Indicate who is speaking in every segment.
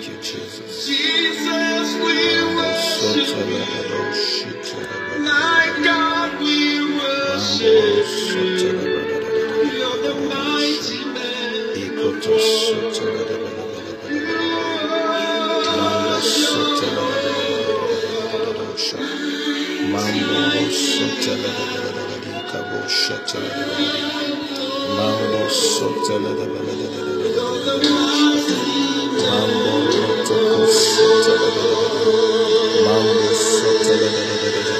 Speaker 1: Thank you, Jesus.
Speaker 2: Jesus, we worship you. My God, we worship you. You're the mighty man.
Speaker 1: Mambo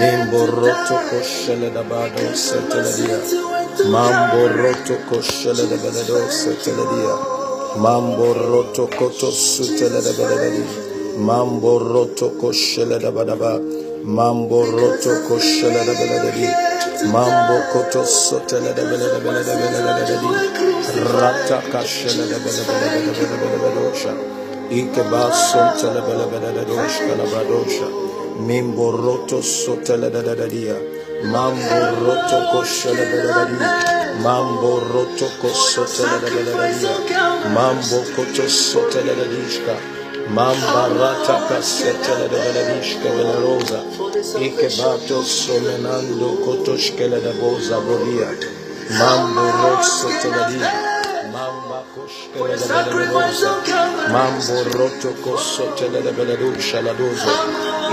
Speaker 1: Nimbo roto koshele de bado setele dia. Mambo roto koshele de beledo setele dia. Mambo roto koto sutele de beledo Mambo roto koshele de badaba. Mambo roto koshele de beledo Mambo koto sotele de bele de bele de bele de bele di rata kashele de bele bele bele bele bele bele dosha ike ba sotele bele bele de dosha la bradosha mimbo roto sotele de de de dia. Mambo koto sotele de dishka. Mamba rata kasetele de beledishke velerosa. Ike bato somenando kotoshkele de boza boria. Mambo roto kosotele de beledusha la dozo.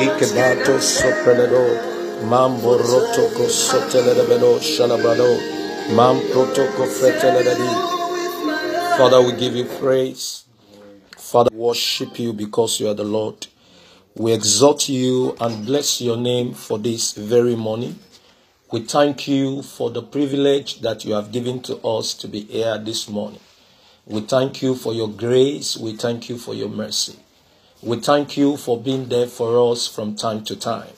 Speaker 1: Ike bato sopeledo. Mambo roto brado. Mam proto. Father, we give you praise. Father, worship you because you are the Lord. We exalt you and bless your name for this very morning. We thank you for the privilege that you have given to us to be here this morning. We thank you for your grace. We thank you for your mercy. We thank you for being there for us from time to time.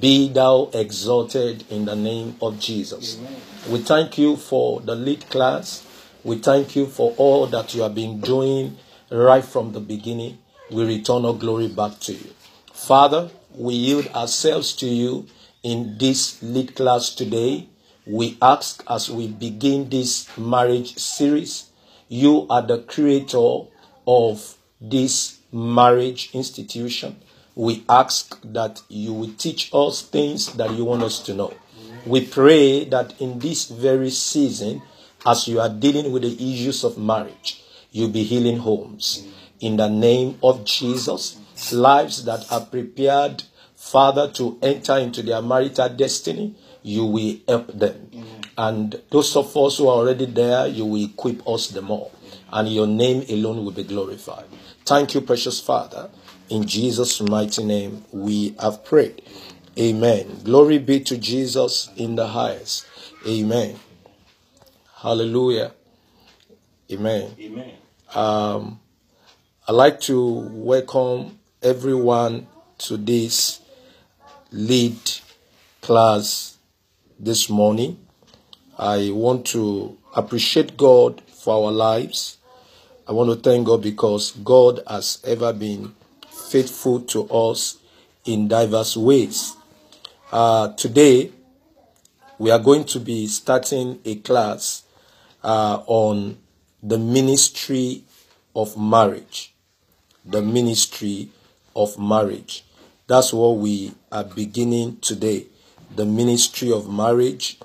Speaker 1: Be thou exalted in the name of Jesus. Amen. We thank you for the lead class. We thank you for all that you have been doing right from the beginning, we return our glory back to you. Father, we yield ourselves to you in this lead class today. We ask as we begin this marriage series, you are the creator of this marriage institution. We ask that you will teach us things that you want us to know. We pray that in this very season, as you are dealing with the issues of marriage, you'll be healing homes. In the name of Jesus, lives that are prepared, Father, to enter into their marital destiny, you will help them. And those of us who are already there, you will equip us the more. And your name alone will be glorified. Thank you, precious Father. In Jesus' mighty name, we have prayed. Amen. Glory be to Jesus in the highest. Amen. Hallelujah. Amen.
Speaker 2: Amen.
Speaker 1: Um, I'd like to welcome everyone to this lead class this morning. I want to appreciate God for our lives. I want to thank God because God has ever been faithful to us in diverse ways. Uh, today, we are going to be starting a class uh, on the ministry of marriage. The ministry of marriage. That's what we are beginning today. The ministry of marriage.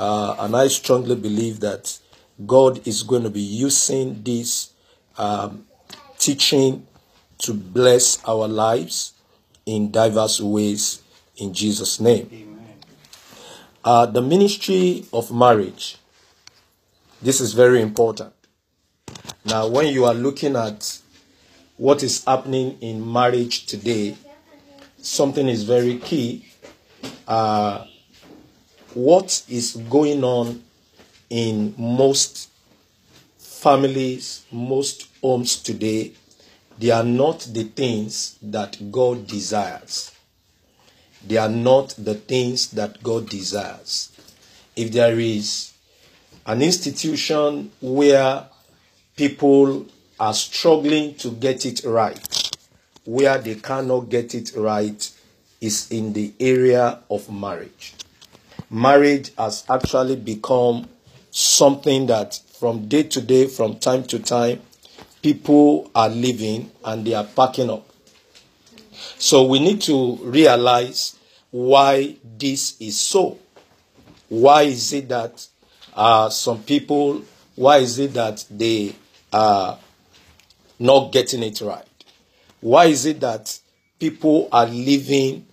Speaker 1: Uh, and I strongly believe that God is going to be using this um, teaching to bless our lives in diverse ways in Jesus' name. Uh, the ministry of marriage. This is very important. Now, when you are looking at what is happening in marriage today, something is very key. Uh, what is going on in most families, most homes today, they are not the things that God desires. They are not the things that God desires. If there is an institution where people are struggling to get it right, where they cannot get it right, is in the area of marriage. Marriage has actually become something that from day to day, from time to time, people are living and they are packing up. So we need to realize why this is so. Why is it that uh, some people, why is it that they are not getting it right? Why is it that people are living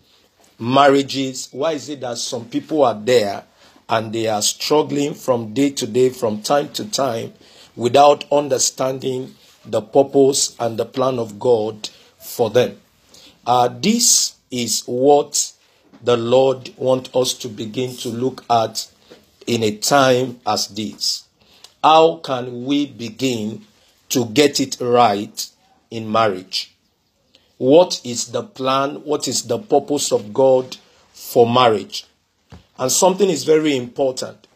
Speaker 1: marriages? Why is it that some people are there and they are struggling from day to day, from time to time, without understanding the purpose and the plan of God for them? Uh, this is what the Lord wants us to begin to look at in a time as this. How can we begin to get it right in marriage? What is the plan? What is the purpose of God for marriage? And something is very important.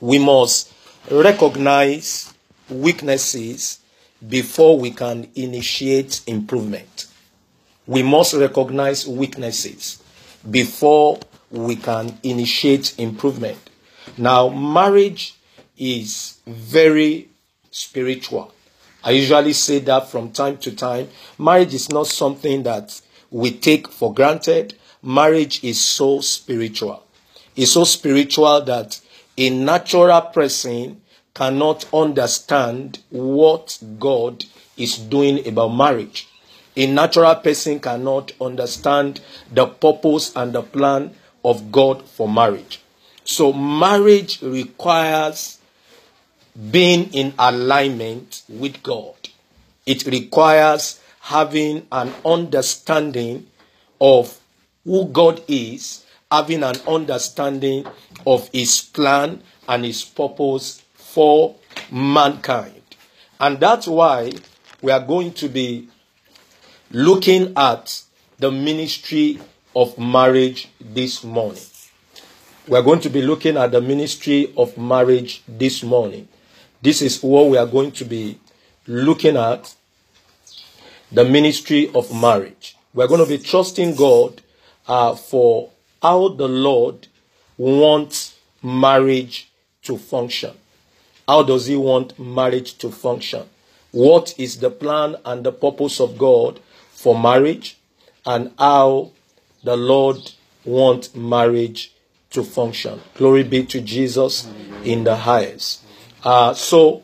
Speaker 1: We must recognize weaknesses before we can initiate improvement. We must recognize weaknesses before we can initiate improvement. Now, marriage is very spiritual. I usually say that from time to time. Marriage is not something that we take for granted. Marriage is so spiritual. It's so spiritual that a natural person cannot understand what God is doing about marriage. A natural person cannot understand the purpose and the plan of God for marriage. So, marriage requires being in alignment with God. It requires having an understanding of who God is, having an understanding of His plan and His purpose for mankind. And that's why we are going to be looking at the ministry of marriage this morning. We are going to be looking at the ministry of marriage this morning. This is what we are going to be looking at the ministry of marriage. We are going to be trusting God uh, for how the Lord wants marriage to function. How does He want marriage to function? What is the plan and the purpose of God for marriage? And how the Lord wants marriage to function. Glory be to Jesus in the highest. Uh, so,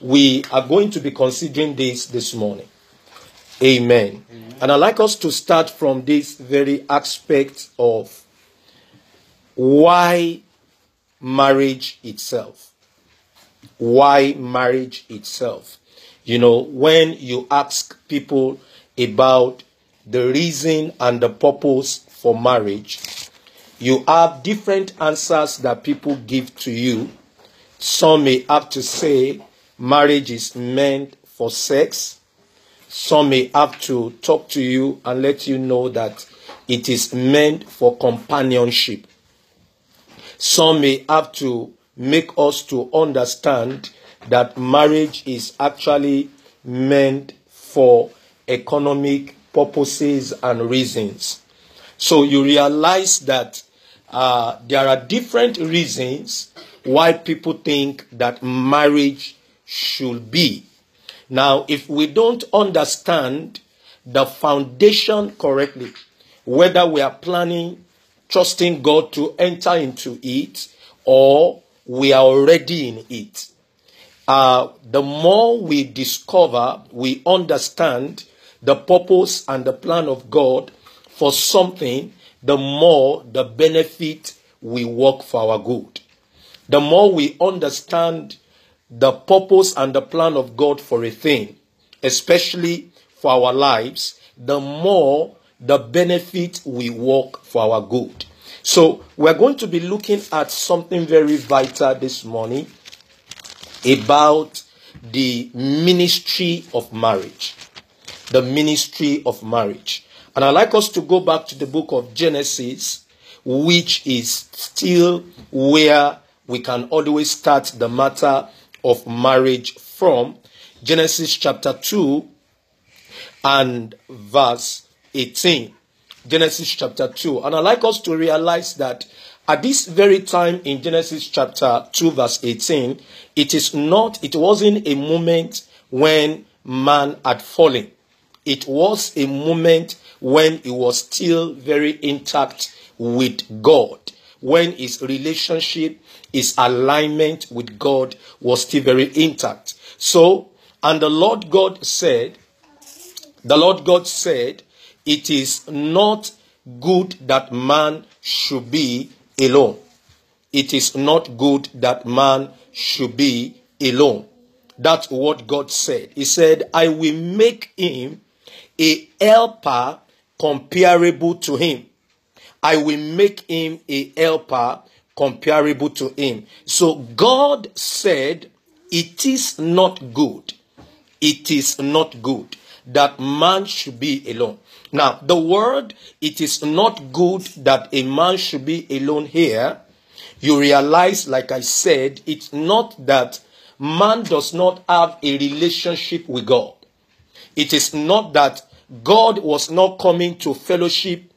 Speaker 1: we are going to be considering this this morning. Amen. Amen. And I'd like us to start from this very aspect of why marriage itself. Why marriage itself. You know, when you ask people about the reason and the purpose for marriage, you have different answers that people give to you. Some may have to say marriage is meant for sex. Some may have to talk to you and let you know that it is meant for companionship. Some may have to make us to understand that marriage is actually meant for economic purposes and reasons. So you realize that uh, there are different reasons why people think that marriage should be. Now, if we don't understand the foundation correctly, whether we are planning, trusting God to enter into it, or we are already in it, uh, the more we discover, we understand the purpose and the plan of God for something, the more the benefit we work for our good. The more we understand the purpose and the plan of God for a thing, especially for our lives, the more the benefit we work for our good. So, we're going to be looking at something very vital this morning about the ministry of marriage. the ministry of marriage. And I'd like us to go back to the book of Genesis, which is still where we can always start the matter of marriage from. Genesis chapter 2 and verse 18. Genesis chapter 2. And I'd like us to realize that at this very time in Genesis chapter 2, verse 18, it is not, it wasn't a moment when man had fallen. It was a moment when he was still very intact with God, when his relationship, his alignment with God was still very intact. So, and the Lord God said, the Lord God said, it is not good that man should be alone. It is not good that man should be alone. That's what God said. He said, I will make him a helper comparable to him. I will make him a helper comparable to him. So God said, It is not good. It is not good that man should be alone. Now, the word, it is not good that a man should be alone here. You realize, like I said, it's not that man does not have a relationship with God. It is not that God was not coming to fellowship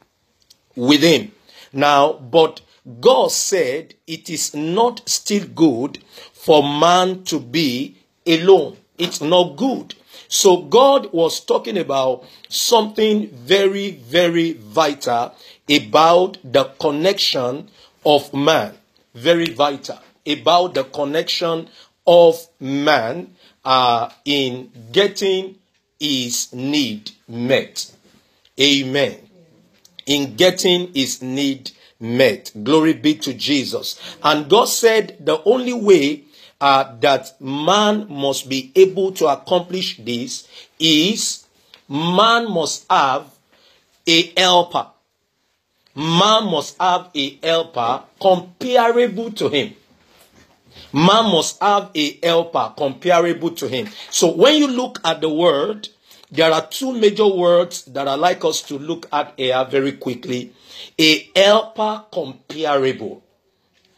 Speaker 1: with him. Now, but God said it is not still good for man to be alone. It's not good. So God was talking about something very, very vital about the connection of man. Very vital about the connection of man uh, in getting his need met. Amen. In getting his need met. Glory be to Jesus. And God said the only way uh, that man must be able to accomplish this is man must have a helper. Man must have a helper comparable to him. Man must have a helper comparable to him. So when you look at the word, there are two major words that I like us to look at here very quickly. A helper comparable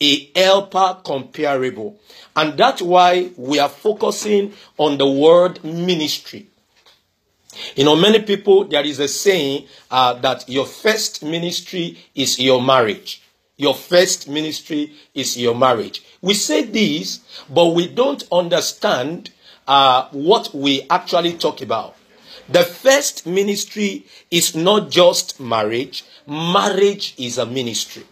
Speaker 1: a helper comparable. And that's why we are focusing on the word ministry. You know, many people, there is a saying uh, that your first ministry is your marriage. Your first ministry is your marriage. We say this, but we don't understand uh, what we actually talk about. The first ministry is not just marriage, marriage is a ministry.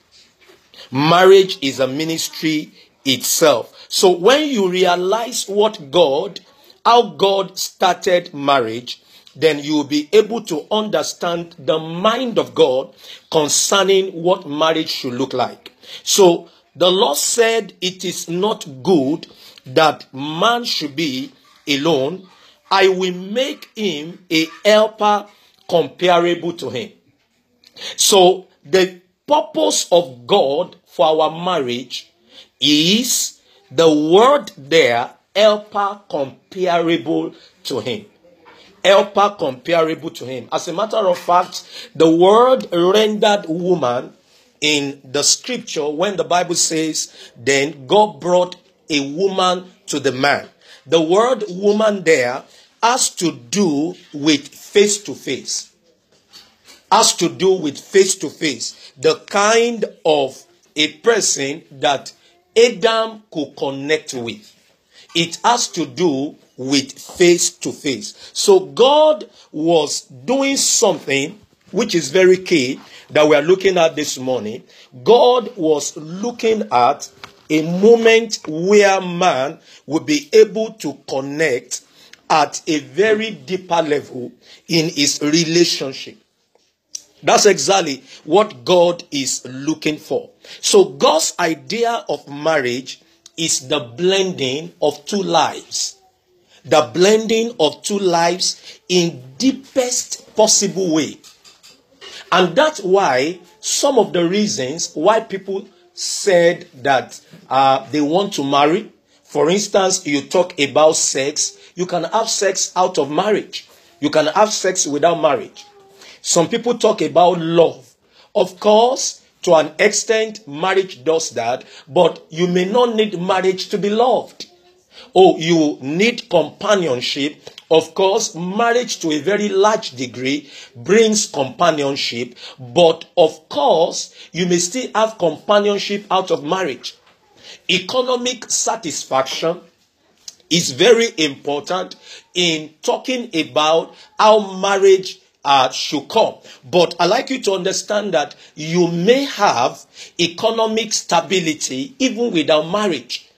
Speaker 1: Marriage is a ministry itself. So when you realize what God, how God started marriage, then you will be able to understand the mind of God concerning what marriage should look like. So the Lord said it is not good that man should be alone. I will make him a helper comparable to him. So the purpose of God for our marriage is the word there, helper comparable to him. Helper comparable to him. As a matter of fact, the word rendered woman in the scripture, when the Bible says, then God brought a woman to the man. The word woman there has to do with face to face has to do with face to face, the kind of a person that Adam could connect with. It has to do with face to face. So God was doing something which is very key that we are looking at this morning. God was looking at a moment where man will be able to connect at a very deeper level in his relationship. That's exactly what God is looking for. So God's idea of marriage is the blending of two lives. The blending of two lives in deepest possible way. And that's why some of the reasons why people said that uh, they want to marry. For instance, you talk about sex. You can have sex out of marriage. You can have sex without marriage. Some people talk about love. Of course, to an extent, marriage does that, but you may not need marriage to be loved. Oh, you need companionship. Of course, marriage to a very large degree brings companionship, but of course, you may still have companionship out of marriage. Economic satisfaction is very important in talking about how marriage uh, should come. But I like you to understand that you may have economic stability even without marriage.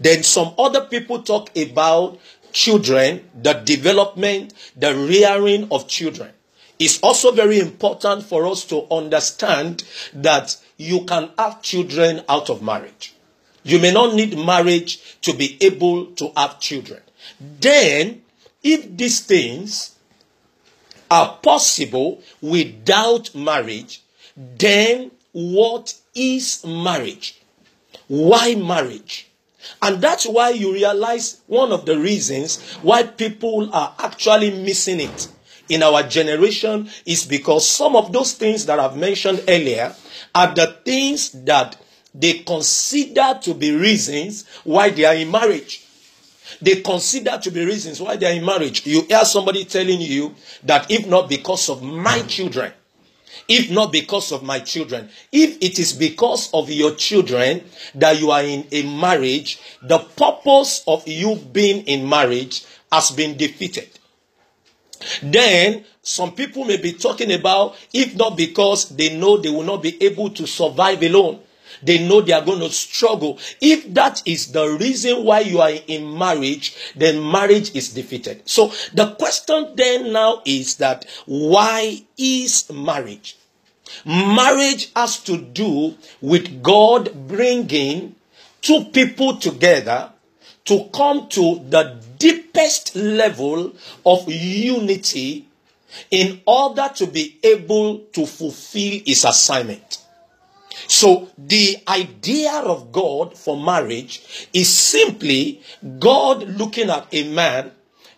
Speaker 1: Then some other people talk about children, the development, the rearing of children. It's also very important for us to understand that you can have children out of marriage. You may not need marriage to be able to have children. Then, if these things are possible without marriage, then what is marriage? Why marriage? And that's why you realize one of the reasons why people are actually missing it in our generation is because some of those things that I've mentioned earlier are the things that they consider to be reasons why they are in marriage. They consider to be reasons why they are in marriage. You hear somebody telling you that if not because of my children, if not because of my children, if it is because of your children that you are in a marriage, the purpose of you being in marriage has been defeated. Then some people may be talking about if not because they know they will not be able to survive alone. They know they are going to struggle. If that is the reason why you are in marriage, then marriage is defeated. So the question then now is that why is marriage? Marriage has to do with God bringing two people together to come to the deepest level of unity in order to be able to fulfill his assignment. So the idea of God for marriage is simply God looking at a man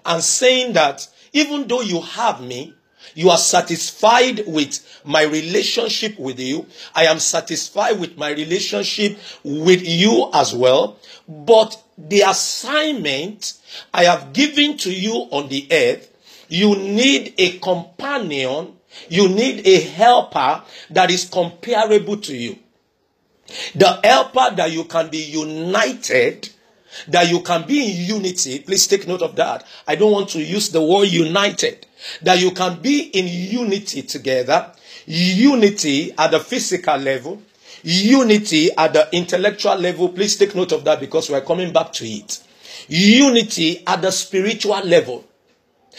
Speaker 1: and saying that even though you have me, you are satisfied with my relationship with you. I am satisfied with my relationship with you as well. But the assignment I have given to you on the earth, you need a companion, you need a helper that is comparable to you. The helper that you can be united, that you can be in unity. Please take note of that. I don't want to use the word united. That you can be in unity together, unity at the physical level, unity at the intellectual level. Please take note of that because we're coming back to it. Unity at the spiritual level.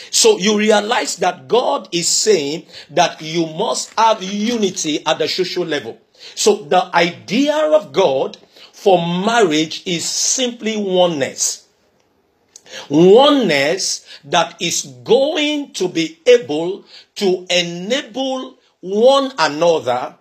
Speaker 1: So you realize that God is saying that you must have unity at the social level. So the idea of God for marriage is simply oneness. Oneness that is going to be able to enable one another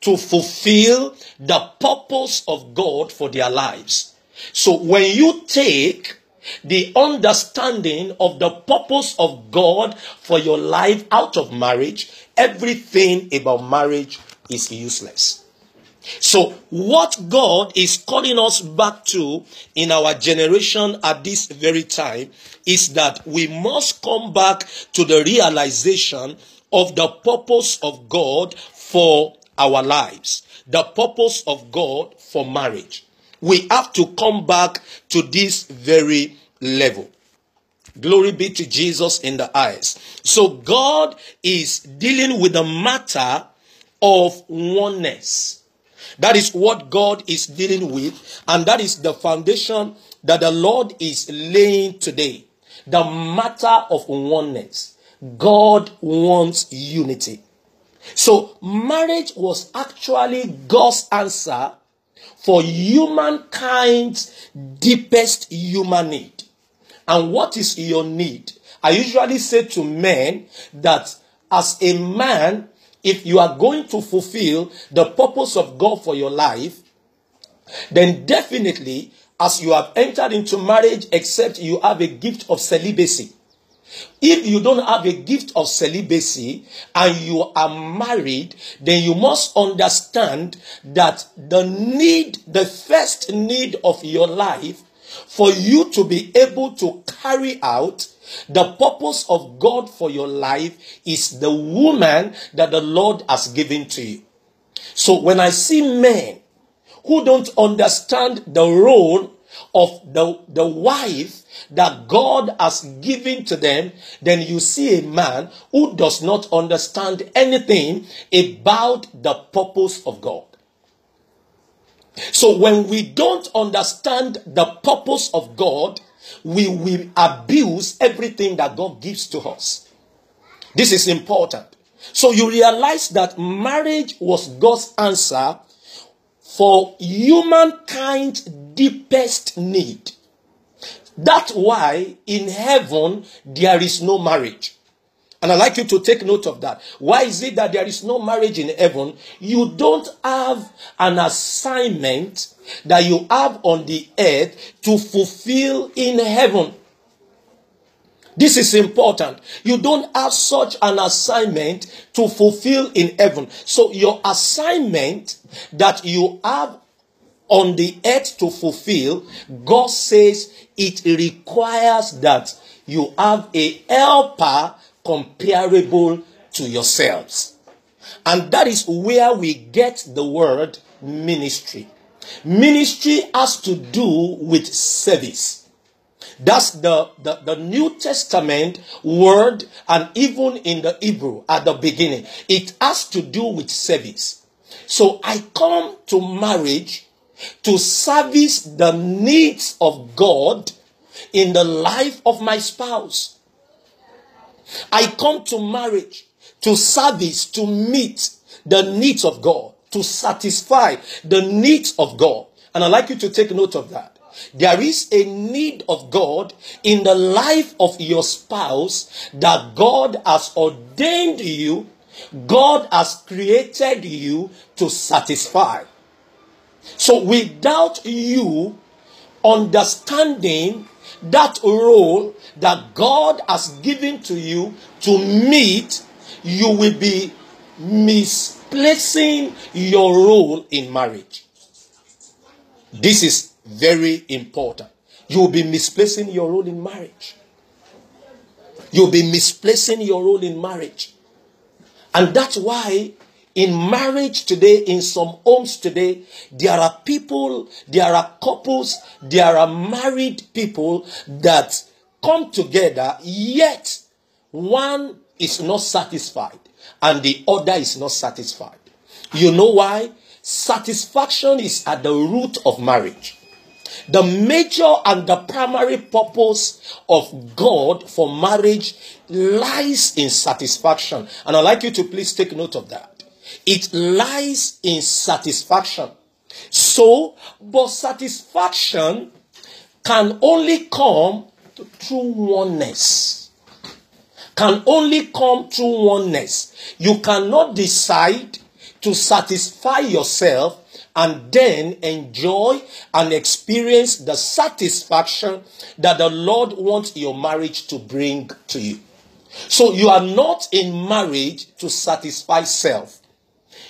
Speaker 1: to fulfill the purpose of God for their lives. So when you take the understanding of the purpose of God for your life out of marriage, everything about marriage is useless. So, what God is calling us back to in our generation at this very time is that we must come back to the realization of the purpose of God for our lives, the purpose of God for marriage. We have to come back to this very level. Glory be to Jesus in the eyes. So, God is dealing with the matter of oneness. That is what God is dealing with, and that is the foundation that the Lord is laying today. The matter of oneness. God wants unity. So, marriage was actually God's answer for humankind's deepest human need. And what is your need? I usually say to men that as a man, if you are going to fulfill the purpose of God for your life, then definitely, as you have entered into marriage, except you have a gift of celibacy, If you don't have a gift of celibacy and you are married, then you must understand that the need, the first need of your life for you to be able to carry out the purpose of God for your life is the woman that the Lord has given to you. So when I see men who don't understand the role of the, the wife that God has given to them, then you see a man who does not understand anything about the purpose of God. So when we don't understand the purpose of God, we will abuse everything that God gives to us. This is important. So you realize that marriage was God's answer for humankind's deepest need. That's why in heaven there is no marriage. And I'd like you to take note of that. Why is it that there is no marriage in heaven? You don't have an assignment that you have on the earth to fulfill in heaven. This is important. You don't have such an assignment to fulfill in heaven. So your assignment that you have on the earth to fulfill, God says it requires that you have a helper comparable to yourselves. And that is where we get the word ministry. Ministry has to do with service. That's the, the, the, New Testament word, and even in the Hebrew at the beginning, it has to do with service. So I come to marriage to service the needs of God in the life of my spouse. I come to marriage to service, to meet the needs of God, to satisfy the needs of God. And I'd like you to take note of that. There is a need of God in the life of your spouse that God has ordained you, God has created you to satisfy. So without you understanding that role that God has given to you to meet, you will be misplacing your role in marriage. This is very important. You will be misplacing your role in marriage. You'll be misplacing your role in marriage. And that's why in marriage today, in some homes today, there are people, there are couples, there are married people that come together, yet one is not satisfied and the other is not satisfied. You know why? Satisfaction is at the root of marriage. The major and the primary purpose of God for marriage lies in satisfaction. And I'd like you to please take note of that. It lies in satisfaction. So, but satisfaction can only come through oneness. Can only come through oneness. You cannot decide to satisfy yourself and then enjoy and experience the satisfaction that the Lord wants your marriage to bring to you. So you are not in marriage to satisfy self.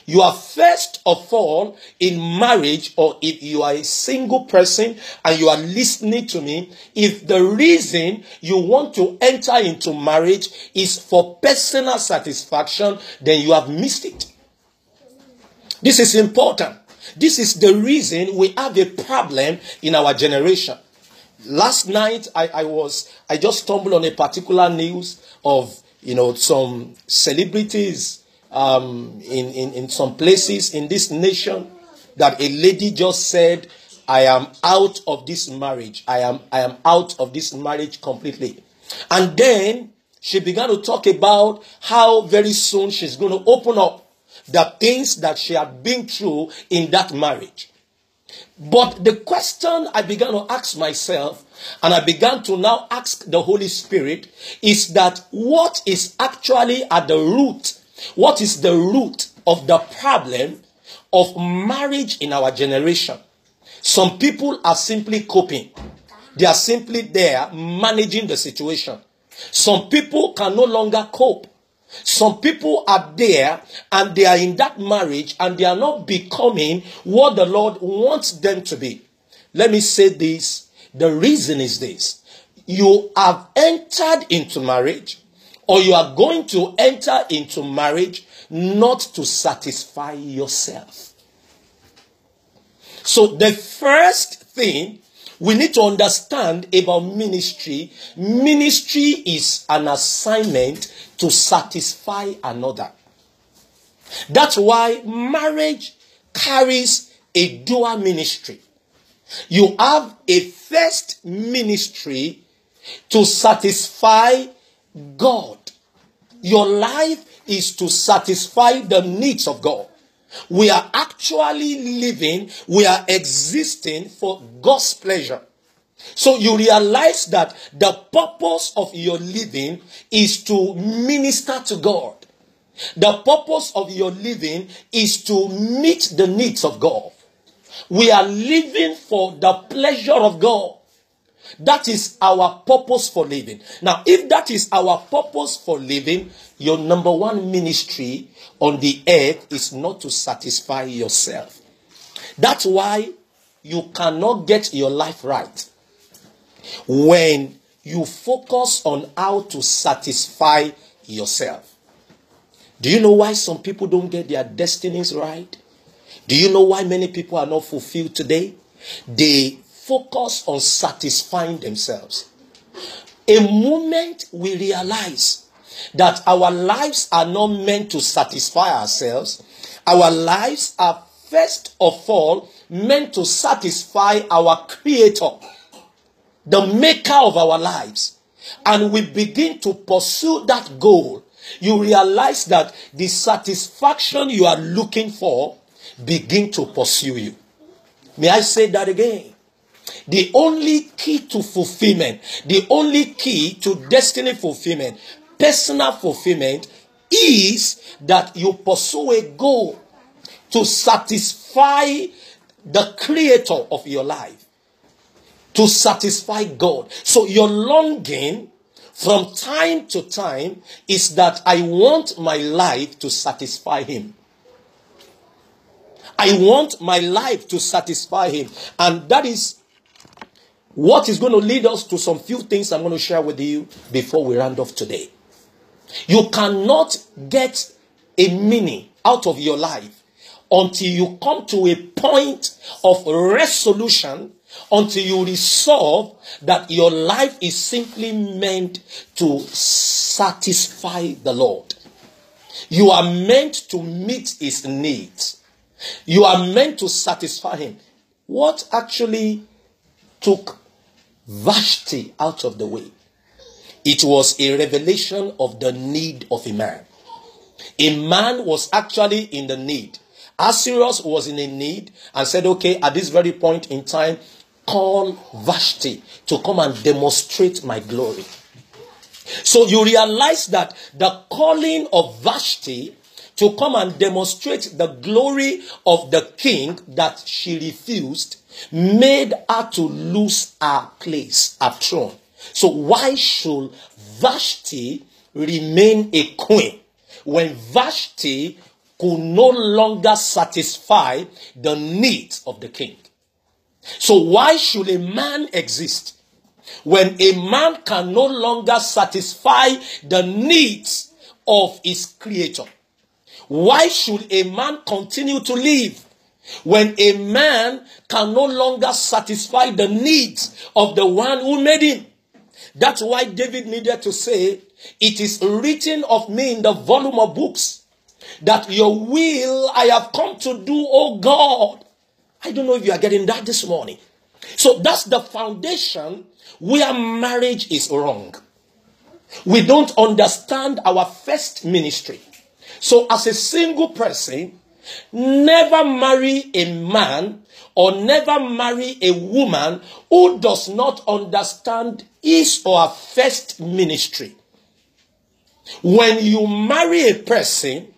Speaker 1: You are first of all in marriage, or if you are a single person and you are listening to me, if the reason you want to enter into marriage is for personal satisfaction, then you have missed it. This is important. This is the reason we have a problem in our generation. Last night, I, I was, I just stumbled on a particular news of, you know, some celebrities um, in, in, in some places in this nation that a lady just said, I am out of this marriage. I am, I am out of this marriage completely. And then she began to talk about how very soon she's going to open up the things that she had been through in that marriage. But the question I began to ask myself, and I began to now ask the Holy Spirit, is that what is actually at the root what is the root of the problem of marriage in our generation? Some people are simply coping. They are simply there managing the situation. Some people can no longer cope. Some people are there and they are in that marriage and they are not becoming what the Lord wants them to be. Let me say this. The reason is this. You have entered into marriage or you are going to enter into marriage not to satisfy yourself. So the first thing we need to understand about ministry ministry is an assignment to satisfy another. That's why marriage carries a dual ministry. You have a first ministry to satisfy God. Your life is to satisfy the needs of God. We are actually living, we are existing for God's pleasure. So you realize that the purpose of your living is to minister to God. The purpose of your living is to meet the needs of God. We are living for the pleasure of God. That is our purpose for living. Now, if that is our purpose for living, your number one ministry on the earth is not to satisfy yourself. That's why you cannot get your life right when you focus on how to satisfy yourself. Do you know why some people don't get their destinies right? Do you know why many people are not fulfilled today? They focus on satisfying themselves. A moment we realize that our lives are not meant to satisfy ourselves, our lives are first of all meant to satisfy our Creator, the Maker of our lives. And we begin to pursue that goal. You realize that the satisfaction you are looking for begin to pursue you. May I say that again? The only key to fulfillment, the only key to destiny fulfillment, personal fulfillment is that you pursue a goal to satisfy the creator of your life, to satisfy God. So your longing from time to time is that I want my life to satisfy Him. I want my life to satisfy Him. And that is what is going to lead us to some few things I'm going to share with you before we round off today. You cannot get a meaning out of your life until you come to a point of resolution, until you resolve that your life is simply meant to satisfy the Lord. You are meant to meet his needs. You are meant to satisfy him. What actually took Vashti out of the way? It was a revelation of the need of a man. A man was actually in the need. Ahasuerus was in a need and said, okay, at this very point in time, call Vashti to come and demonstrate my glory. So you realize that the calling of Vashti to come and demonstrate the glory of the king that she refused made her to lose her place, her throne. So why should Vashti remain a queen when Vashti could no longer satisfy the needs of the king? So why should a man exist when a man can no longer satisfy the needs of his creator? Why should a man continue to live when a man can no longer satisfy the needs of the one who made him? That's why David needed to say, It is written of me in the volume of books that your will I have come to do, O God. I don't know if you are getting that this morning. So that's the foundation where marriage is wrong. We don't understand our first ministry. So, as a single person, never marry a man or never marry a woman who does not understand his or her first ministry. When you marry a person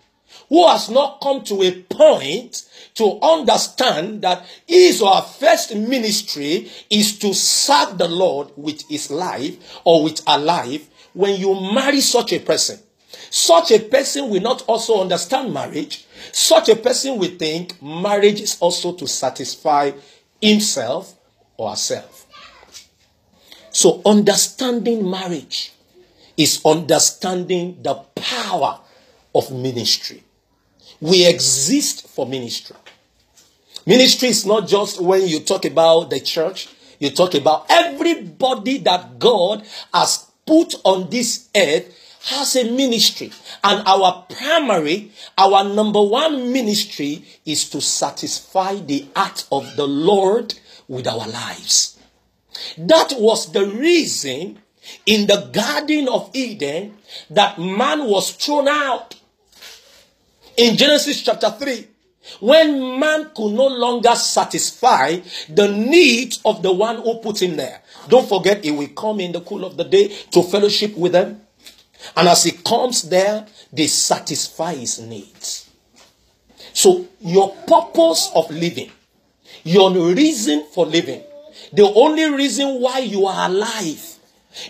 Speaker 1: who has not come to a point to understand that his or her first ministry is to serve the Lord with his life or with her life, when you marry such a person, such a person will not also understand marriage. Such a person will think marriage is also to satisfy himself or herself. So, understanding marriage is understanding the power of ministry. We exist for ministry. Ministry is not just when you talk about the church, you talk about everybody that God has put on this earth has a ministry. And our primary, our number one ministry is to satisfy the heart of the Lord with our lives. That was the reason in the Garden of Eden that man was thrown out. In Genesis chapter 3, when man could no longer satisfy the needs of the one who put him there. Don't forget, he will come in the cool of the day to fellowship with them. And as he comes there, they satisfy his needs. So, your purpose of living, your reason for living, the only reason why you are alive,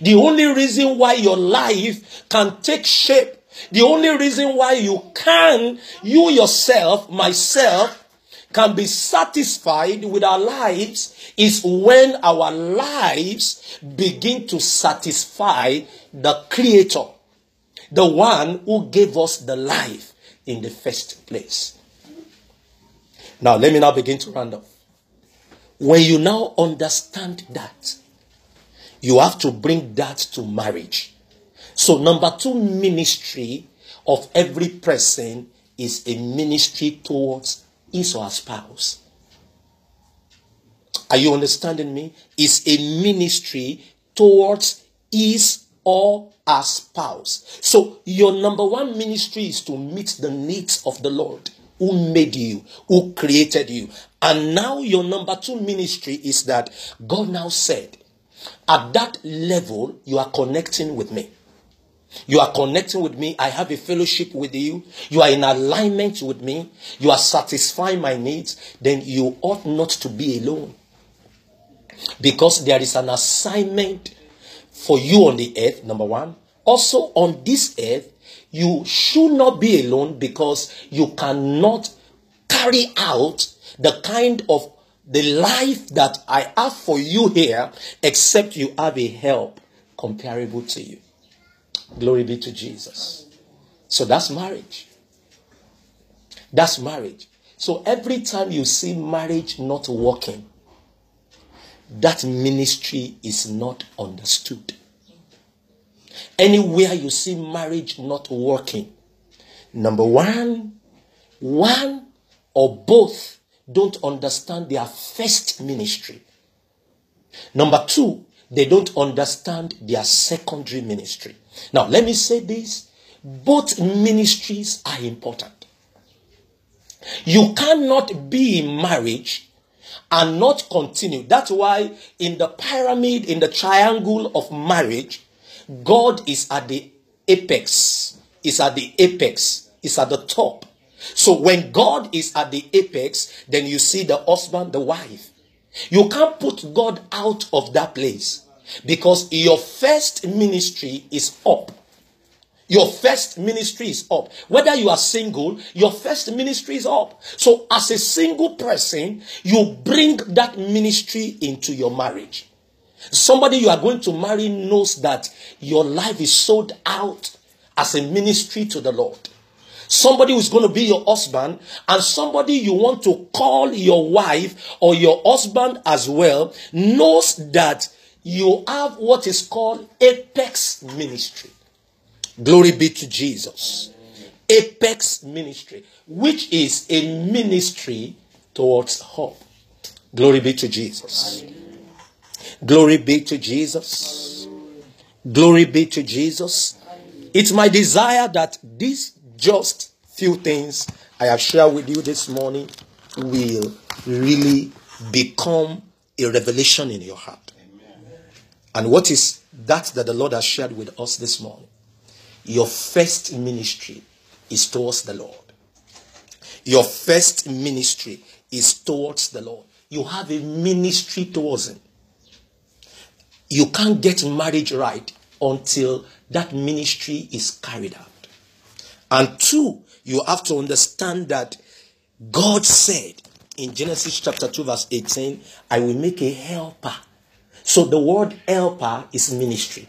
Speaker 1: the only reason why your life can take shape, the only reason why you can, you yourself, myself, can be satisfied with our lives is when our lives begin to satisfy the Creator, the one who gave us the life in the first place. Now, let me now begin to round up. When you now understand that, you have to bring that to marriage. So, number two ministry of every person is a ministry towards his or her spouse. Are you understanding me? Is a ministry towards his or her spouse. So, your number one ministry is to meet the needs of the Lord who made you, who created you. And now, your number two ministry is that God now said, at that level, you are connecting with me. You are connecting with me. I have a fellowship with you. You are in alignment with me. You are satisfying my needs. Then you ought not to be alone. Because there is an assignment for you on the earth, number one. Also, on this earth, you should not be alone because you cannot carry out the kind of the life that I have for you here except you have a help comparable to you. Glory be to Jesus. So that's marriage. That's marriage. So every time you see marriage not working, that ministry is not understood. Anywhere you see marriage not working, number one, one or both don't understand their first ministry. Number two, they don't understand their secondary ministry. Now, let me say this both ministries are important. You cannot be in marriage and not continue. That's why in the pyramid, in the triangle of marriage, God is at the apex, is at the apex, is at the top. So when God is at the apex, then you see the husband, the wife. You can't put God out of that place because your first ministry is up. Your first ministry is up. Whether you are single, your first ministry is up. So, as a single person, you bring that ministry into your marriage. Somebody you are going to marry knows that your life is sold out as a ministry to the Lord. Somebody who's going to be your husband and somebody you want to call your wife or your husband as well knows that you have what is called apex ministry. Glory be to Jesus. Apex ministry, which is a ministry towards hope. Glory be to Jesus. Glory be to Jesus. Glory be to Jesus. It's my desire that these just few things I have shared with you this morning will really become a revelation in your heart. And what is that that the Lord has shared with us this morning? Your first ministry is towards the Lord. Your first ministry is towards the Lord. You have a ministry towards Him. You can't get marriage right until that ministry is carried out. And two, you have to understand that God said in Genesis chapter 2, verse 18, I will make a helper. So the word helper is ministry.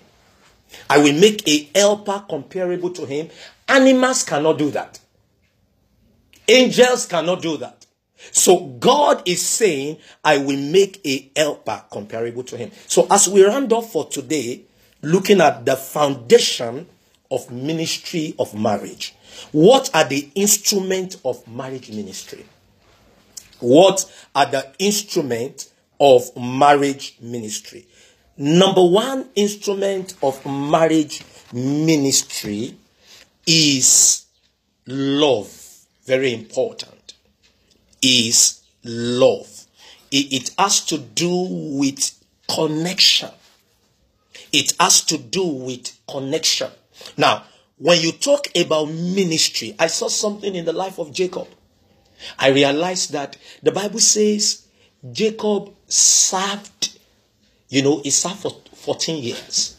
Speaker 1: I will make a helper comparable to him. Animals cannot do that. Angels cannot do that. So God is saying, I will make a helper comparable to him. So as we round off for today, looking at the foundation of ministry of marriage, what are the instruments of marriage ministry? What are the instruments of marriage ministry? Number one instrument of marriage ministry is love. Very important. Is love. It, it has to do with connection. It has to do with connection. Now, when you talk about ministry, I saw something in the life of Jacob. I realized that the Bible says Jacob served, you know, he served for 14 years.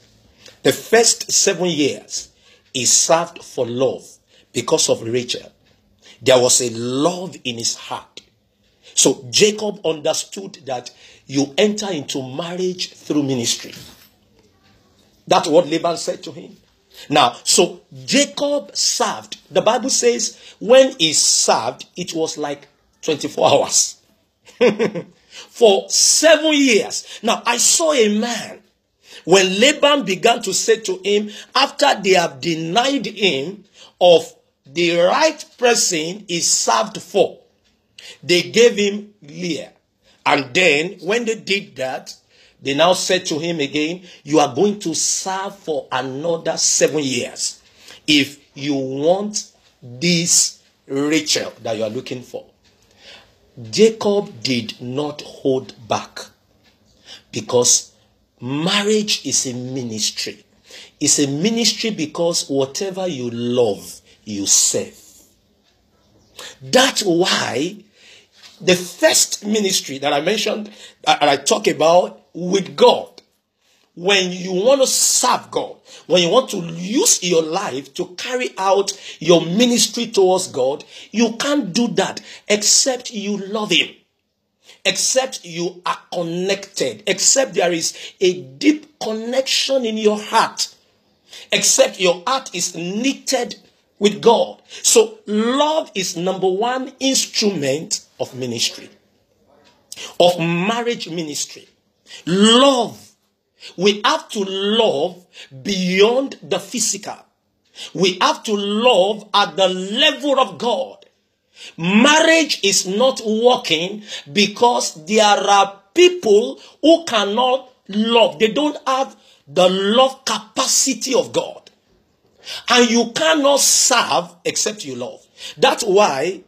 Speaker 1: The first seven years, he served for love because of Rachel. There was a love in his heart. So Jacob understood that you enter into marriage through ministry. That's what Laban said to him. Now, so Jacob served. The Bible says when he served, it was like 24 hours. For seven years. Now, I saw a man when Laban began to say to him, after they have denied him of the right person he served for, they gave him Leah. And then, when they did that, they now said to him again, You are going to serve for another seven years if you want this Rachel that you are looking for. Jacob did not hold back because marriage is a ministry. It's a ministry because whatever you love, you serve. That's why the first ministry that I mentioned and I talk about with God, when you want to serve God, when you want to use your life to carry out your ministry towards God, you can't do that except you love Him, except you are connected, except there is a deep connection in your heart, except your heart is knitted with God. So, love is number one instrument of ministry, of marriage ministry. Love. We have to love beyond the physical. We have to love at the level of God. Marriage is not working because there are people who cannot love. They don't have the love capacity of God. And you cannot serve except you love. That's why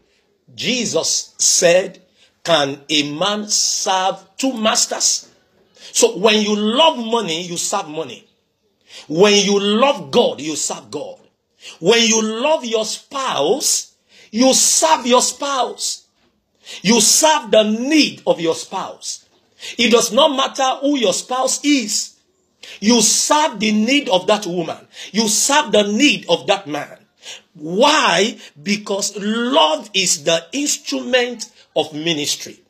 Speaker 1: Jesus said, Can a man serve two masters? So when you love money, you serve money. When you love God, you serve God. When you love your spouse, you serve your spouse. You serve the need of your spouse. It does not matter who your spouse is. You serve the need of that woman. You serve the need of that man. Why? Because love is the instrument of ministry.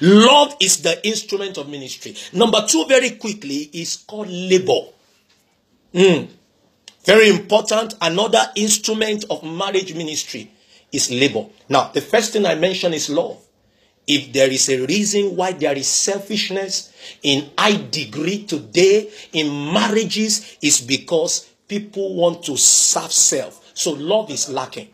Speaker 1: Love is the instrument of ministry. Number two, very quickly, is called labor. Mm. Very important. Another instrument of marriage ministry is labor. Now, the first thing I mention is love. If there is a reason why there is selfishness in high degree today in marriages, is because people want to serve self. So love is lacking.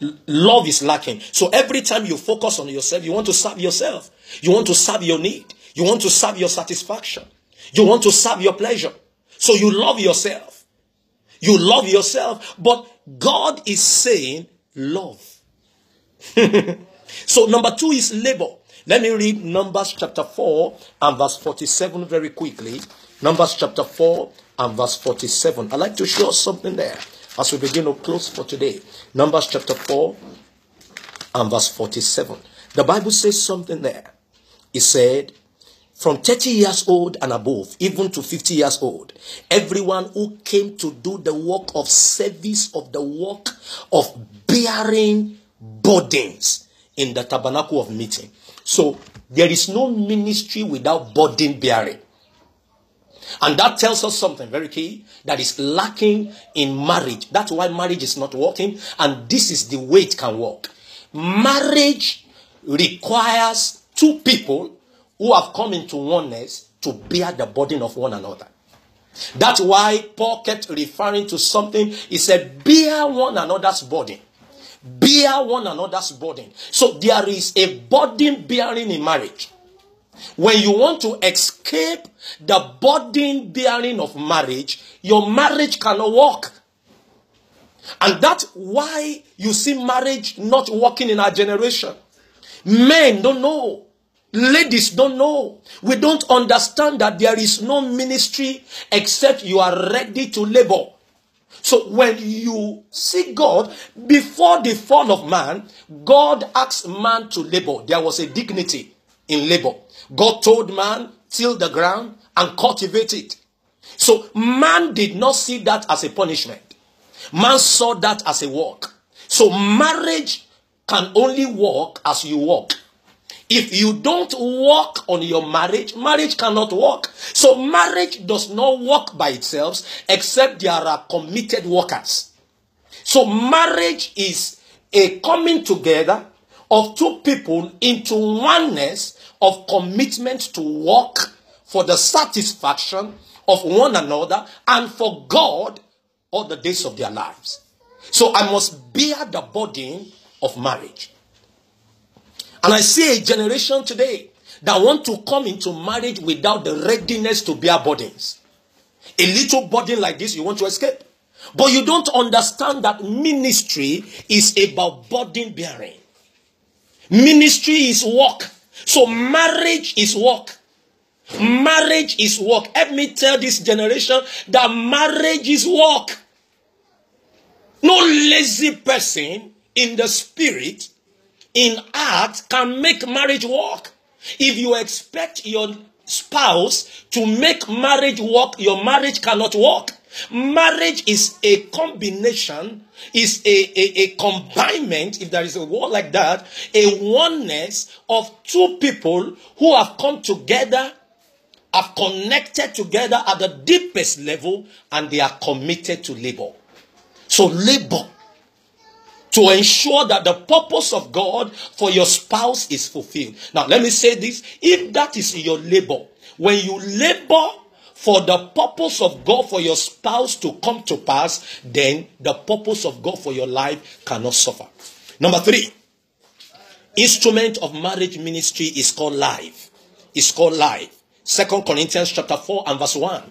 Speaker 1: Love is lacking. So every time you focus on yourself, you want to serve yourself. You want to serve your need. You want to serve your satisfaction. You want to serve your pleasure. So you love yourself. You love yourself. But God is saying love. so number two is labor. Let me read Numbers chapter 4 and verse 47 very quickly. Numbers chapter 4 and verse 47. I'd like to show something there as we begin to close for today. Numbers chapter 4 and verse 47. The Bible says something there. It said, from 30 years old and above, even to 50 years old, everyone who came to do the work of service of the work of bearing burdens in the tabernacle of meeting. So there is no ministry without burden bearing. And that tells us something very key that is lacking in marriage. That's why marriage is not working, and this is the way it can work. Marriage requires two people who have come into oneness to bear the burden of one another. That's why Paul kept referring to something. He said, Bear one another's burden. Bear one another's burden. So there is a burden bearing in marriage. When you want to escape the burden bearing of marriage, your marriage cannot work. And that's why you see marriage not working in our generation. Men don't know. Ladies don't know. We don't understand that there is no ministry except you are ready to labor. So when you see God, before the fall of man, God asked man to labor. There was a dignity in labor. God told man, till the ground and cultivate it. So man did not see that as a punishment. Man saw that as a work. So marriage can only work as you walk. If you don't work on your marriage, marriage cannot work. So marriage does not work by itself except there are committed workers. So marriage is a coming together of two people into oneness of commitment to work for the satisfaction of one another and for God all the days of their lives. So I must bear the burden of marriage. And I see a generation today that want to come into marriage without the readiness to bear burdens. A little burden like this, you want to escape. But you don't understand that ministry is about burden bearing. Ministry is work. So marriage is work. Marriage is work. Let me tell this generation that marriage is work. No lazy person in the spirit, in art, can make marriage work. If you expect your spouse to make marriage work, your marriage cannot work. Marriage is a combination, is a, a, a combinement, if there is a word like that, a oneness of two people who have come together, have connected together at the deepest level, and they are committed to labor. So, labor to ensure that the purpose of God for your spouse is fulfilled. Now, let me say this if that is your labor, when you labor for the purpose of God for your spouse to come to pass, then the purpose of God for your life cannot suffer. Number three, instrument of marriage ministry is called life. It's called life. Second Corinthians chapter 4 and verse 1.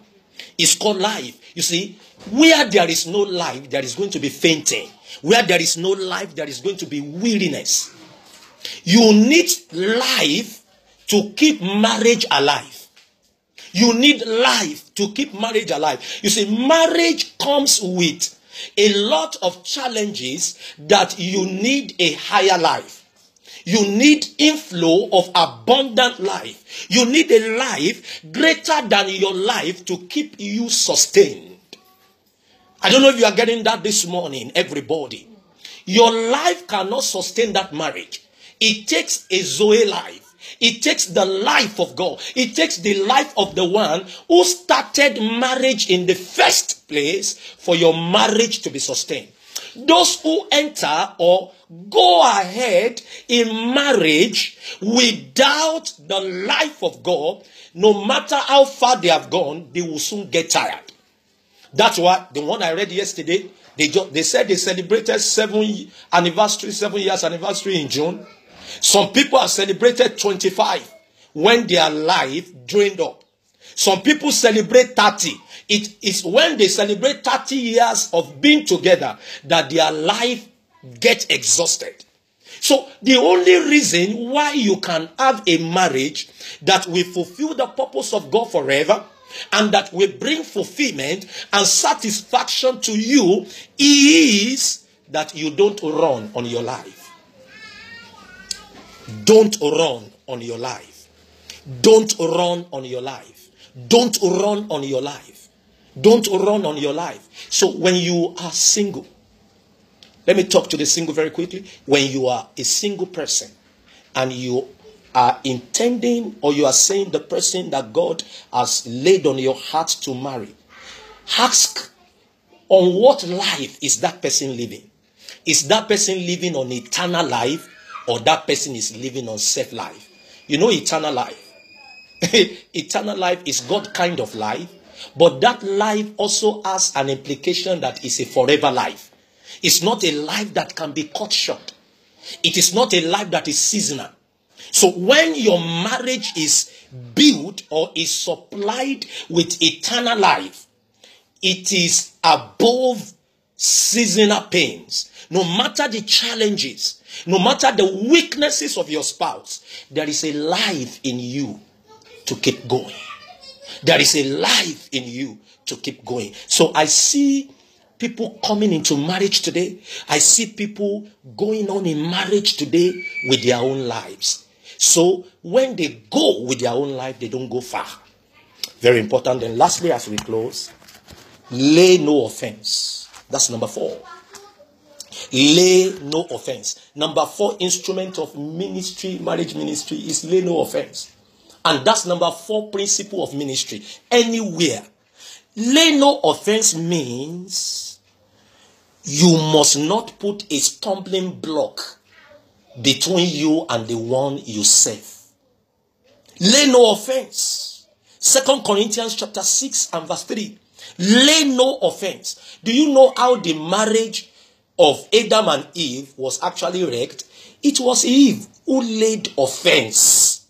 Speaker 1: It's called life. You see, where there is no life, there is going to be fainting. Where there is no life, there is going to be weariness. You need life to keep marriage alive. You need life to keep marriage alive. You see, marriage comes with a lot of challenges that you need a higher life. You need inflow of abundant life. You need a life greater than your life to keep you sustained. I don't know if you are getting that this morning, everybody. Your life cannot sustain that marriage. It takes a Zoe life. It takes the life of God. It takes the life of the one who started marriage in the first place for your marriage to be sustained. Those who enter or go ahead in marriage without the life of God, no matter how far they have gone, they will soon get tired. That's why the one I read yesterday, they, just, they said they celebrated seven anniversary, seven years anniversary in June. Some people have celebrated 25 when their life drained up. Some people celebrate 30. It is when they celebrate 30 years of being together that their life gets exhausted. So the only reason why you can have a marriage that will fulfill the purpose of God forever and that will bring fulfillment and satisfaction to you is that you don't run on your life. Don't run on your life. Don't run on your life. Don't run on your life. Don't run on your life. So when you are single, let me talk to the single very quickly. When you are a single person and you are intending or you are saying the person that God has laid on your heart to marry, ask on what life is that person living? Is that person living on eternal life or that person is living on safe life? You know, eternal life. eternal life is God kind of life, but that life also has an implication that is a forever life. It's not a life that can be cut short. It is not a life that is seasonal. So when your marriage is built or is supplied with eternal life, it is above seasonal pains. No matter the challenges, no matter the weaknesses of your spouse, there is a life in you to keep going. There is a life in you to keep going. So I see people coming into marriage today. I see people going on in marriage today with their own lives. So when they go with their own life, they don't go far. Very important. And lastly, as we close, lay no offense. That's number four. Lay no offense. Number four instrument of ministry, marriage ministry, is lay no offense. And that's number four principle of ministry. Anywhere. Lay no offense means you must not put a stumbling block between you and the one you serve. Lay no offense. Second Corinthians chapter 6 and verse 3. Lay no offense. Do you know how the marriage of Adam and Eve was actually wrecked? It was Eve who laid offense.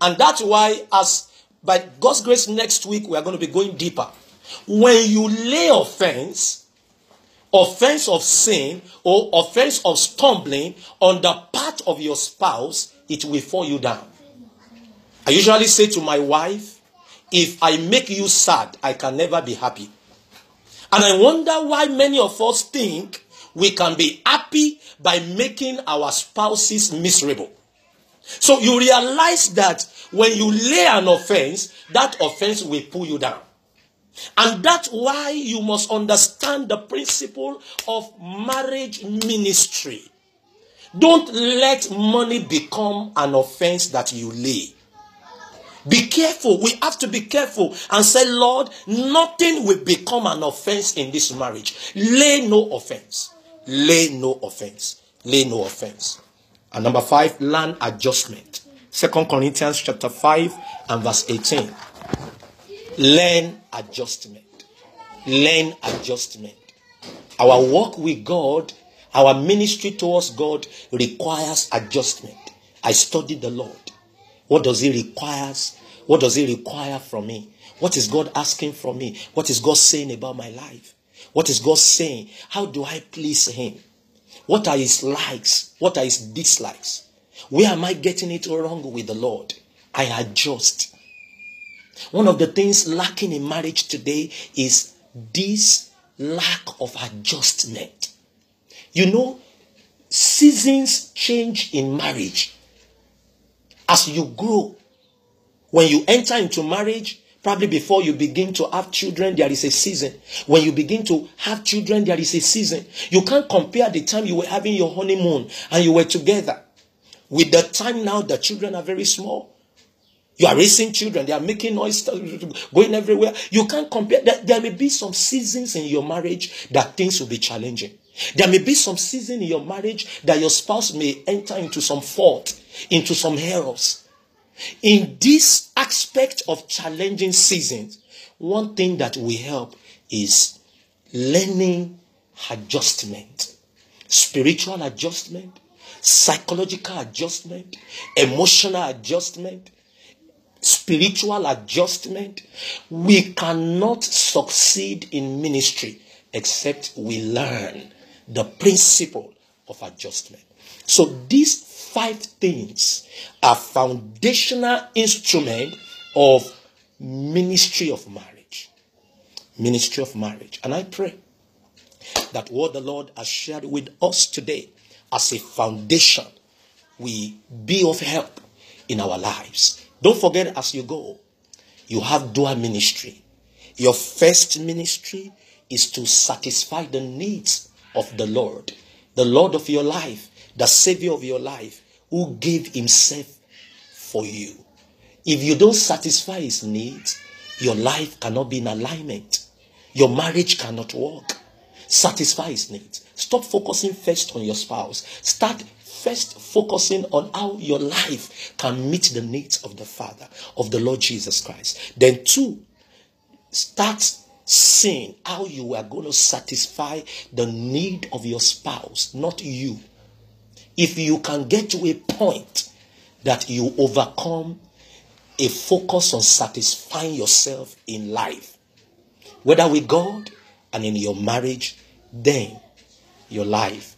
Speaker 1: And that's why, as by God's grace, next week we are going to be going deeper. When you lay offense, offense of sin or offense of stumbling on the part of your spouse, it will fall you down. I usually say to my wife, if I make you sad, I can never be happy. And I wonder why many of us think we can be happy by making our spouses miserable. So you realize that when you lay an offense, that offense will pull you down. And that's why you must understand the principle of marriage ministry. Don't let money become an offense that you lay. Be careful. We have to be careful and say, Lord, nothing will become an offense in this marriage. Lay no offense. Lay no offense. Lay no offense. And number five, learn adjustment. Second Corinthians chapter 5 and verse 18. Learn adjustment. Learn adjustment. Our work with God, our ministry towards God requires adjustment. I studied the Lord. What does He require? What does He require from me? What is God asking from me? What is God saying about my life? What is God saying? How do I please Him? What are His likes? What are His dislikes? Where am I getting it wrong with the Lord? I adjust. One of the things lacking in marriage today is this lack of adjustment. You know, seasons change in marriage. As you grow, when you enter into marriage, probably before you begin to have children, there is a season. When you begin to have children, there is a season. You can't compare the time you were having your honeymoon and you were together with the time now the children are very small. You are raising children, they are making noise, going everywhere. You can't compare. There, may be some seasons in your marriage that things will be challenging. There may be some season in your marriage that your spouse may enter into some fault, into some errors. In this aspect of challenging seasons, one thing that will help is learning adjustment, spiritual adjustment, psychological adjustment, emotional adjustment, spiritual adjustment. We cannot succeed in ministry except we learn the principle of adjustment. So these five things are foundational instrument of ministry of marriage. Ministry of marriage. And I pray that what the Lord has shared with us today as a foundation will be of help in our lives Don't forget as you go, you have dual ministry. Your first ministry is to satisfy the needs of the Lord, the Lord of your life, the Savior of your life, who gave Himself for you. If you don't satisfy His needs, your life cannot be in alignment. Your marriage cannot work. Satisfy His needs. Stop focusing first on your spouse. Start first focusing on how your life can meet the needs of the Father, of the Lord Jesus Christ. Then, two, start seeing how you are going to satisfy the need of your spouse, not you. If you can get to a point that you overcome a focus on satisfying yourself in life, whether with God and in your marriage, then your life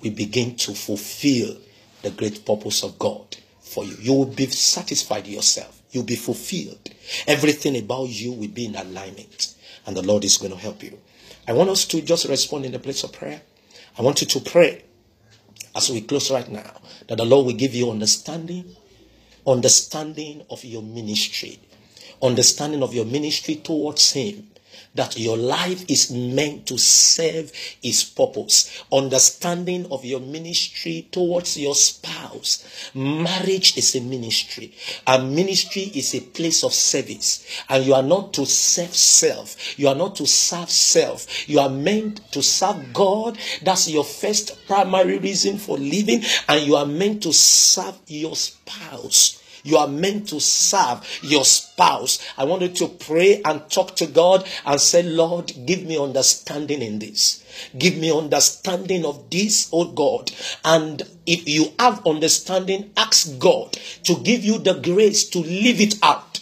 Speaker 1: will begin to fulfill the great purpose of God for you. You will be satisfied yourself. You'll be fulfilled. Everything about you will be in alignment. And the Lord is going to help you. I want us to just respond in the place of prayer. I want you to pray as we close right now that the Lord will give you understanding, understanding of your ministry, understanding of your ministry towards Him, that your life is meant to serve his purpose. Understanding of your ministry towards your spouse. Marriage is a ministry. And ministry is a place of service. And you are not to serve self. You are not to serve self. You are meant to serve God. That's your first primary reason for living. And you are meant to serve your spouse. You are meant to serve your spouse. I want you to pray and talk to God and say, Lord, give me understanding in this. Give me understanding of this, oh God. And if you have understanding, ask God to give you the grace to live it out.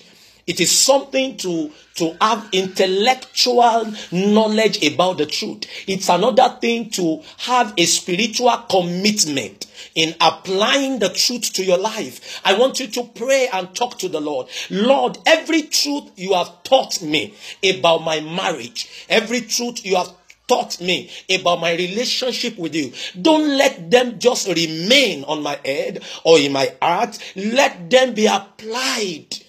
Speaker 1: It is something to, to have intellectual knowledge about the truth. It's another thing to have a spiritual commitment in applying the truth to your life. I want you to pray and talk to the Lord. Lord, every truth you have taught me about my marriage, every truth you have taught me about my relationship with you. Don't let them just remain on my head or in my heart. Let them be applied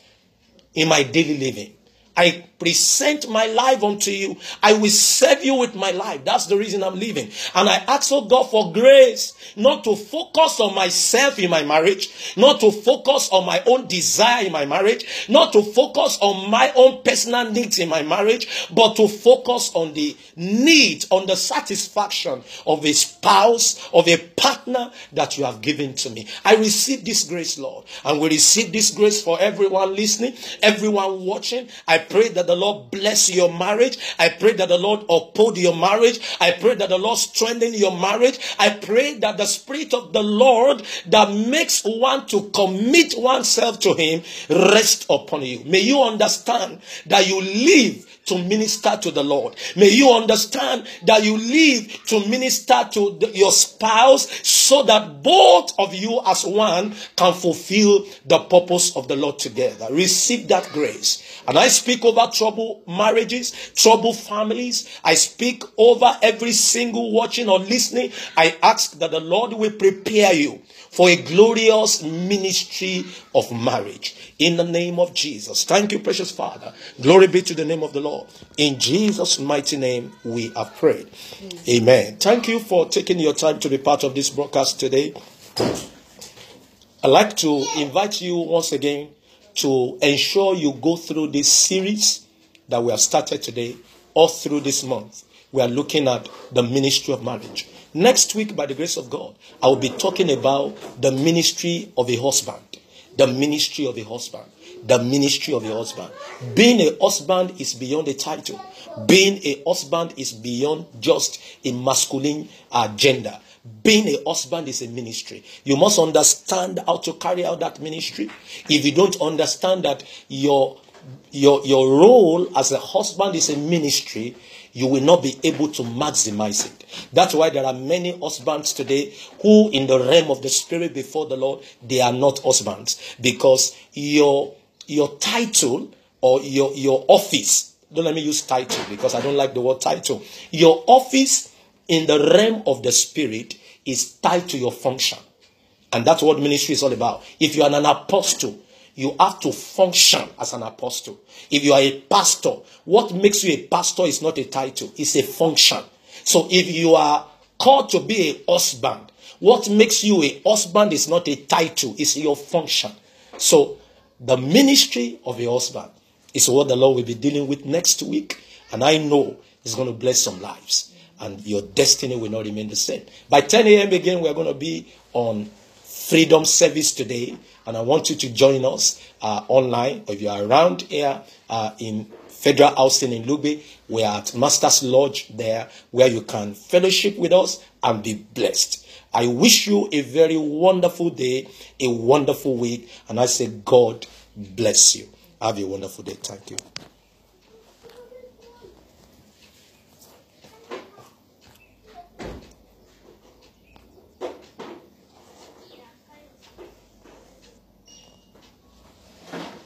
Speaker 1: in my daily living. I present my life unto you. I will serve you with my life. That's the reason I'm living. And I ask, oh God, for grace not to focus on myself in my marriage, not to focus on my own desire in my marriage, not to focus on my own personal needs in my marriage, but to focus on the need, on the satisfaction of a spouse, of a partner that you have given to me. I receive this grace, Lord, and we receive this grace for everyone listening, everyone watching. I pray that the Lord bless your marriage. I pray that the Lord uphold your marriage. I pray that the Lord strengthen your marriage. I pray that the Spirit of the Lord that makes one to commit oneself to Him rest upon you. May you understand that you live to minister to the Lord. May you understand that you live to minister to the, your spouse so that both of you as one can fulfill the purpose of the Lord together. Receive that grace. And I speak over trouble marriages, trouble families. I speak over every single watching or listening. I ask that the Lord will prepare you for a glorious ministry of marriage. In the name of Jesus. Thank you, precious Father. Glory be to the name of the Lord. In Jesus' mighty name, we have prayed. Amen. Thank you for taking your time to be part of this broadcast today. I'd like to invite you once again to ensure you go through this series that we have started today all through this month. We are looking at the ministry of marriage. Next week, by the grace of God, I will be talking about the ministry of a husband. The ministry of a husband. The ministry of a husband. Being a husband is beyond a title. Being a husband is beyond just a masculine uh, agenda. Being a husband is a ministry. You must understand how to carry out that ministry. If you don't understand that your your your role as a husband is a ministry, you will not be able to maximize it. That's why there are many husbands today who, in the realm of the spirit before the Lord, they are not husbands because your your title or your your office. Don't let me use title because I don't like the word title. Your office in the realm of the spirit is tied to your function. And that's what ministry is all about. If you are an apostle, you have to function as an apostle. If you are a pastor, what makes you a pastor is not a title, it's a function. So if you are called to be a husband, what makes you a husband is not a title, it's your function. So the ministry of a husband is what the Lord will be dealing with next week. And I know it's going to bless some lives. And your destiny will not remain the same. By 10 a.m. again, we're going to be on Freedom Service today. And I want you to join us uh, online. If you are around here uh, in Federal Housing in Lugbe, we are at Master's Lodge there where you can fellowship with us and be blessed. I wish you a very wonderful day, a wonderful week, and I say, God bless you. Have a wonderful day. Thank you.